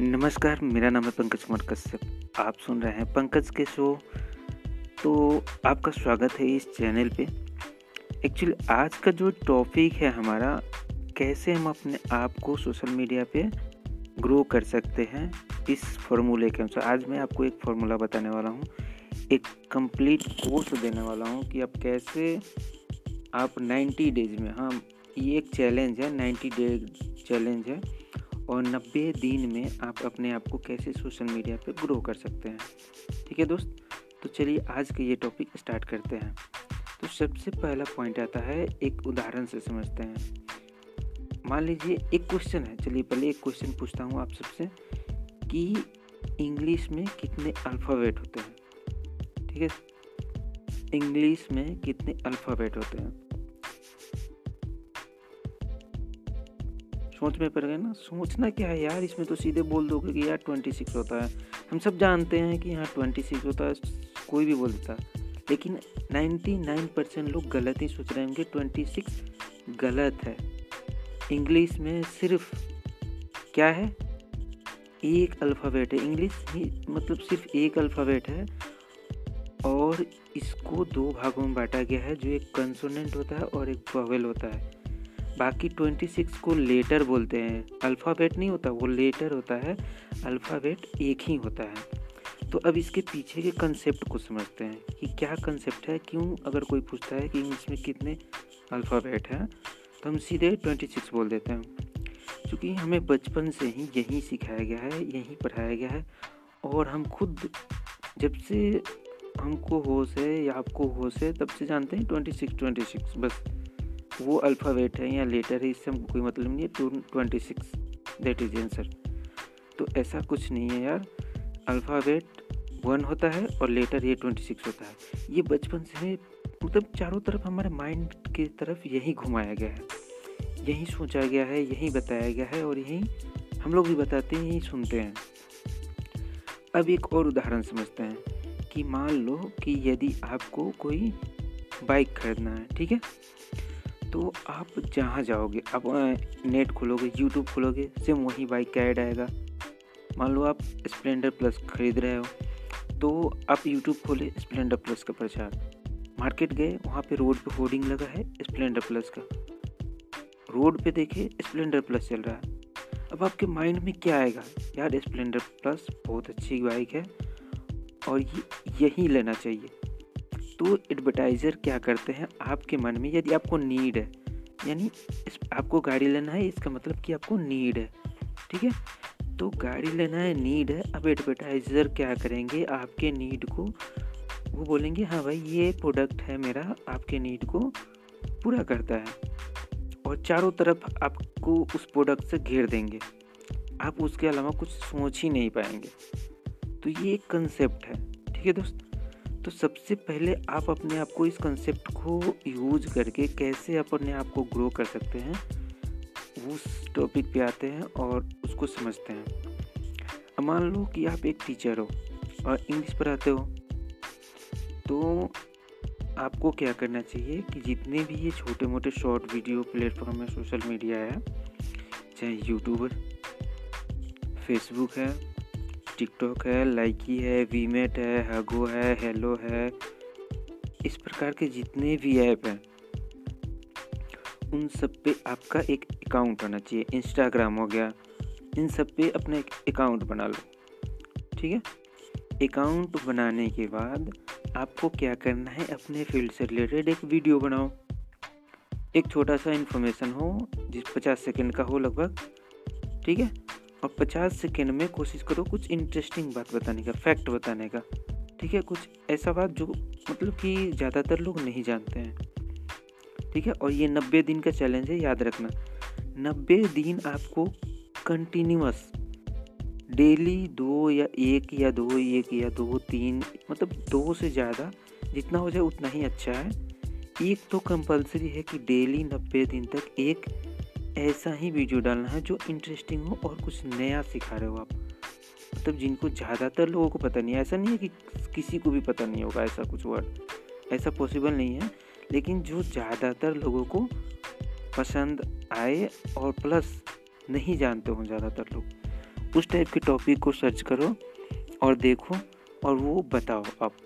नमस्कार, मेरा नाम है पंकज कुमार कश्यप। आप सुन रहे हैं पंकज के शो। तो आपका स्वागत है इस चैनल पे। एक्चुअली आज का जो टॉपिक है हमारा, कैसे हम अपने आप को सोशल मीडिया पे ग्रो कर सकते हैं, इस फॉर्मूले के अनुसार। आज मैं आपको एक फार्मूला बताने वाला हूँ। एक कंप्लीट कोर्स देने वाला हूँ कि आप कैसे आप 90 डेज़ में हाँ ये एक चैलेंज है 90 डेज़ चैलेंज है। और 90 दिन में आप अपने आप को कैसे सोशल मीडिया पे ग्रो कर सकते हैं। ठीक है दोस्त? तो चलिए आज के ये टॉपिक स्टार्ट करते हैं। तो सबसे पहला पॉइंट आता है, एक उदाहरण से समझते हैं। मान लीजिए एक क्वेश्चन है। चलिए पहले एक क्वेश्चन पूछता हूँ आप सबसे, कि इंग्लिश में कितने अल्फ़ाबेट होते हैं? ठीक है? इंग्लिश में कितने अल्फ़ाबेट होते हैं? सोच में पड़ गए ना। सोचना क्या है यार? इसमें तो सीधे बोल दोगे कि यार ट्वेंटी सिक्स होता है। हम सब जानते हैं कि यहाँ ट्वेंटी सिक्स होता है, कोई भी बोल देता। है लेकिन नाइन्टी नाइन परसेंट लोग गलत ही सोच रहे होंगे। ट्वेंटी सिक्स गलत है। इंग्लिश में सिर्फ़ क्या है? एक अल्फ़ाबेट है। इंग्लिश ही मतलब सिर्फ़ एक अल्फ़ाबेट है। और इसको दो भागों में बांटा गया है। जो एक कंसोनेंट होता है और एक वॉवेल होता है। बाकी ट्वेंटी सिक्स को लेटर बोलते हैं। अल्फ़ाबेट नहीं होता, वो लेटर होता है। अल्फ़ाबेट एक ही होता है। तो अब इसके पीछे के कंसेप्ट को समझते हैं कि क्या कंसेप्ट है, क्यों अगर कोई पूछता है कि इंग्लिश में कितने अल्फ़ाबेट हैं तो हम सीधे ट्वेंटी सिक्स बोल देते हैं। क्योंकि हमें बचपन से ही यही सिखाया गया है, यही पढ़ाया गया है, और हम खुद जब से हमको होश है या आपको होश है, तब से जानते हैं ट्वेंटी सिक्स ट्वेंटी सिक्स बस। वो अल्फ़ाबेट है या लेटर है, इससे हमको कोई मतलब नहीं है two twenty six that is answer तो ऐसा कुछ नहीं है यार। अल्फ़ाबेट वन होता है और लेटर ये ट्वेंटी सिक्स होता है। ये बचपन से मतलब चारों तरफ़ हमारे माइंड की तरफ़ यही घुमाया गया है। यही सोचा गया है, यही बताया गया है और यही हम लोग भी बताते हैं, यही सुनते हैं। अब एक और उदाहरण समझते हैं कि मान लो कि यदि आपको कोई बाइक खरीदना है, ठीक है? तो आप जहाँ जाओगे, आप नेट खोलोगे यूट्यूब खोलोगे सेम वही बाइक का ऐड आएगा। मान लो आप स्प्लेंडर प्लस खरीद रहे हो तो आप यूट्यूब खोले स्प्लेंडर प्लस का प्रचार। मार्केट गए, वहाँ पे रोड पे होर्डिंग लगा है स्प्लेंडर प्लस का। रोड पे देखे स्प्लेंडर प्लस चल रहा है। अब आपके माइंड में क्या आएगा? यार स्प्लेंडर प्लस बहुत अच्छी बाइक है और ये, यही लेना चाहिए। तो एडवर्टाइज़र क्या करते हैं? आपके मन में यदि आपको नीड है, यानी आपको गाड़ी लेना है, इसका मतलब कि आपको नीड है, ठीक है? तो गाड़ी लेना है नीड है, अब एडवर्टाइज़र क्या करेंगे? आपके नीड को, वो बोलेंगे हाँ भाई, ये प्रोडक्ट है मेरा, आपके नीड को पूरा करता है। और चारों तरफ़ आपको उस प्रोडक्ट से घेर देंगे। आप उसके अलावा कुछ सोच ही नहीं पाएँगे। तो ये एक कंसेप्ट है, ठीक है दोस्त? तो सबसे पहले आप अपने आप को इस कंसेप्ट को यूज़ करके कैसे अपने आप को ग्रो कर सकते हैं, उस टॉपिक पे आते हैं और उसको समझते हैं। मान लो कि आप एक टीचर हो और इंग्लिश पढ़ाते हो तो आपको क्या करना चाहिए कि जितने भी ये छोटे मोटे शॉर्ट वीडियो प्लेटफॉर्म है सोशल मीडिया है, चाहे यूट्यूबर फेसबुक है टिकटॉक है, लाइकी है, वीमेट है, हगो है, हेलो है। इस प्रकार के जितने भी ऐप हैं, उन सब पे आपका एक अकाउंट होना चाहिए। इंस्टाग्राम हो गया, इन सब पे अपना एक अकाउंट बना लो, ठीक है? अकाउंट बनाने के बाद आपको क्या करना है, अपने फ़ील्ड से रिलेटेड एक वीडियो बनाओ। एक छोटा सा इन्फॉर्मेशन हो, जिस पचास सेकंड का हो लगभग, ठीक है? और पचास सेकेंड में कोशिश करो कुछ इंटरेस्टिंग बात बताने का फैक्ट बताने का। ठीक है? कुछ ऐसा बात जो मतलब कि ज़्यादातर लोग नहीं जानते हैं। ठीक है? और ये नब्बे दिन का चैलेंज है, याद रखना। नब्बे दिन आपको कंटिन्यूस डेली दो या एक या दो, एक या दो, तीन मतलब दो से ज़्यादा जितना हो जाए उतना ही अच्छा है। एक तो कंपलसरी है कि डेली नब्बे दिन तक एक ऐसा ही वीडियो डालना है जो इंटरेस्टिंग हो और कुछ नया सिखा रहे हो आप। मतलब जिनको ज़्यादातर लोगों को पता नहीं है। ऐसा नहीं है कि किसी को भी पता नहीं होगा ऐसा कुछ वर्ड ऐसा पॉसिबल नहीं है। लेकिन जो ज़्यादातर लोगों को पसंद आए और प्लस नहीं जानते हों ज़्यादातर लोग, उस टाइप के टॉपिक को सर्च करो और देखो और वो बताओ आप।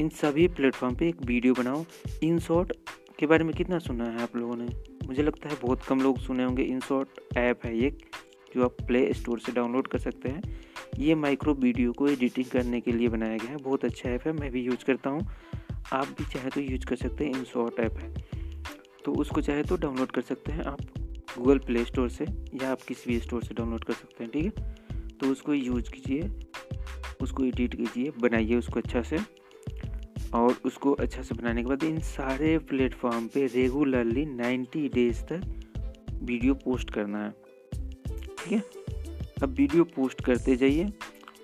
इन सभी प्लेटफॉर्म पे एक वीडियो बनाओ। इन शॉर्ट के बारे में कितना सुना है आप लोगों ने? मुझे लगता है बहुत कम लोग सुने होंगे इन शॉर्ट ऐप है एक जो आप प्ले स्टोर से डाउनलोड कर सकते हैं। ये माइक्रो वीडियो को एडिटिंग करने के लिए बनाया गया है। बहुत अच्छा ऐप है, मैं भी यूज़ करता हूँ। आप भी चाहे तो यूज़ कर सकते हैं इन शॉर्ट ऐप है। तो उसको चाहे तो डाउनलोड कर सकते हैं आप गूगल प्ले स्टोर से या आप किसी भी स्टोर से डाउनलोड कर सकते हैं, ठीक है? तो उसको यूज़ कीजिए, उसको एडिट कीजिए, बनाइए उसको अच्छा से। और उसको अच्छा से बनाने के बाद इन सारे प्लेटफॉर्म पे रेगुलरली 90 डेज़ तक वीडियो पोस्ट करना है। ठीक है? अब वीडियो पोस्ट करते जाइए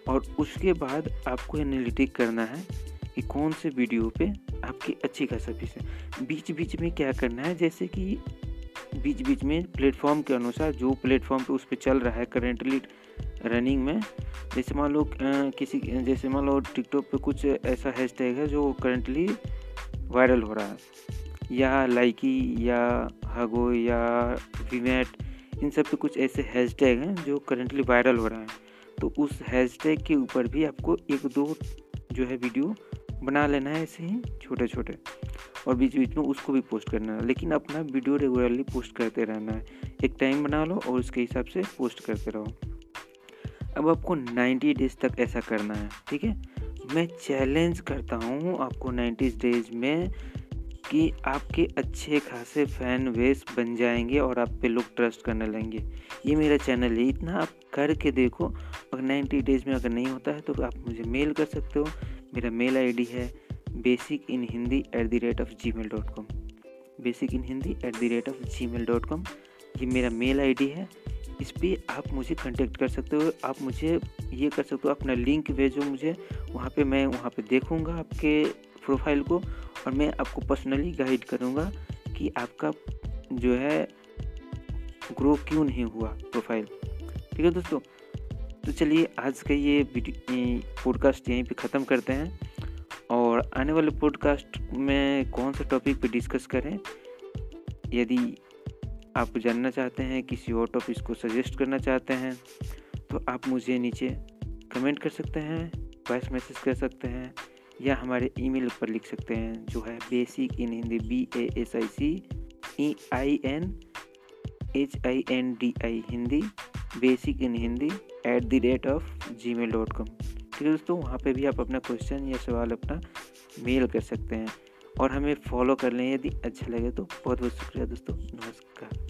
और उसके बाद आपको एनालिटिक करना है कि कौन से वीडियो पे आपकी अच्छी खासा फ़ीस है। बीच बीच में क्या करना है, जैसे कि बीच बीच में प्लेटफॉर्म के अनुसार जो प्लेटफॉर्म पे उस पर चल रहा है करेंटली रनिंग में, जैसे मान लो किसी, जैसे मान लो टिकटॉक पे कुछ ऐसा हैशटैग है जो करेंटली वायरल हो रहा है। या लाइकी या हगो या वीमेट इन सब पे कुछ ऐसे हैशटैग हैं जो करेंटली वायरल हो रहा है। तो उस हैशटैग के ऊपर भी आपको एक दो जो है वीडियो बना लेना है ऐसे ही छोटे छोटे और बीच बीच में उसको भी पोस्ट करना है। लेकिन अपना वीडियो रेगुलरली पोस्ट करते रहना है। एक टाइम बना लो और उसके हिसाब से पोस्ट करते रहो। अब आपको 90 डेज़ तक ऐसा करना है, ठीक है? मैं चैलेंज करता हूँ आपको 90 डेज़ में कि आपके अच्छे खासे फ़ैन बेस बन जाएँगे और आप पे लोग ट्रस्ट करने लगेंगे। ये मेरा चैनल है, इतना आप करके देखो। अगर 90 डेज़ में अगर नहीं होता है तो आप मुझे मेल कर सकते हो। मेरा मेल आईडी है basic in Hindi at the rate of Gmail dot com basic in Hindi at the rate of Gmail dot com ये मेरा मेल आईडी है। इस पर आप मुझे कांटेक्ट कर सकते हो। आप मुझे ये कर सकते हो, अपना लिंक भेजो मुझे। वहाँ पे मैं वहाँ पे देखूँगा आपके प्रोफ़ाइल को और मैं आपको पर्सनली गाइड करूँगा कि आपका जो है ग्रो क्यों नहीं हुआ प्रोफ़ाइल ठीक है दोस्तों? तो चलिए आज का ये पॉडकास्ट यहीं पे ख़त्म करते हैं। और आने वाले पॉडकास्ट में कौन सा टॉपिक पे डिस्कस करें, यदि आप जानना चाहते हैं, किसी और टॉपिक को सजेस्ट करना चाहते हैं तो आप मुझे नीचे कमेंट कर सकते हैं वॉइस मैसेज कर सकते हैं, या हमारे ईमेल पर लिख सकते हैं, जो है basic in Hindi B A S I C E I N H I N D I Hindi basic in Hindi at the rate of G mail dot com ठीक है दोस्तों, वहाँ पे भी आप अपना क्वेश्चन या सवाल अपना मेल कर सकते हैं और हमें फॉलो कर लें यदि अच्छा लगे तो। बहुत बहुत शुक्रिया दोस्तों। नमस्कार।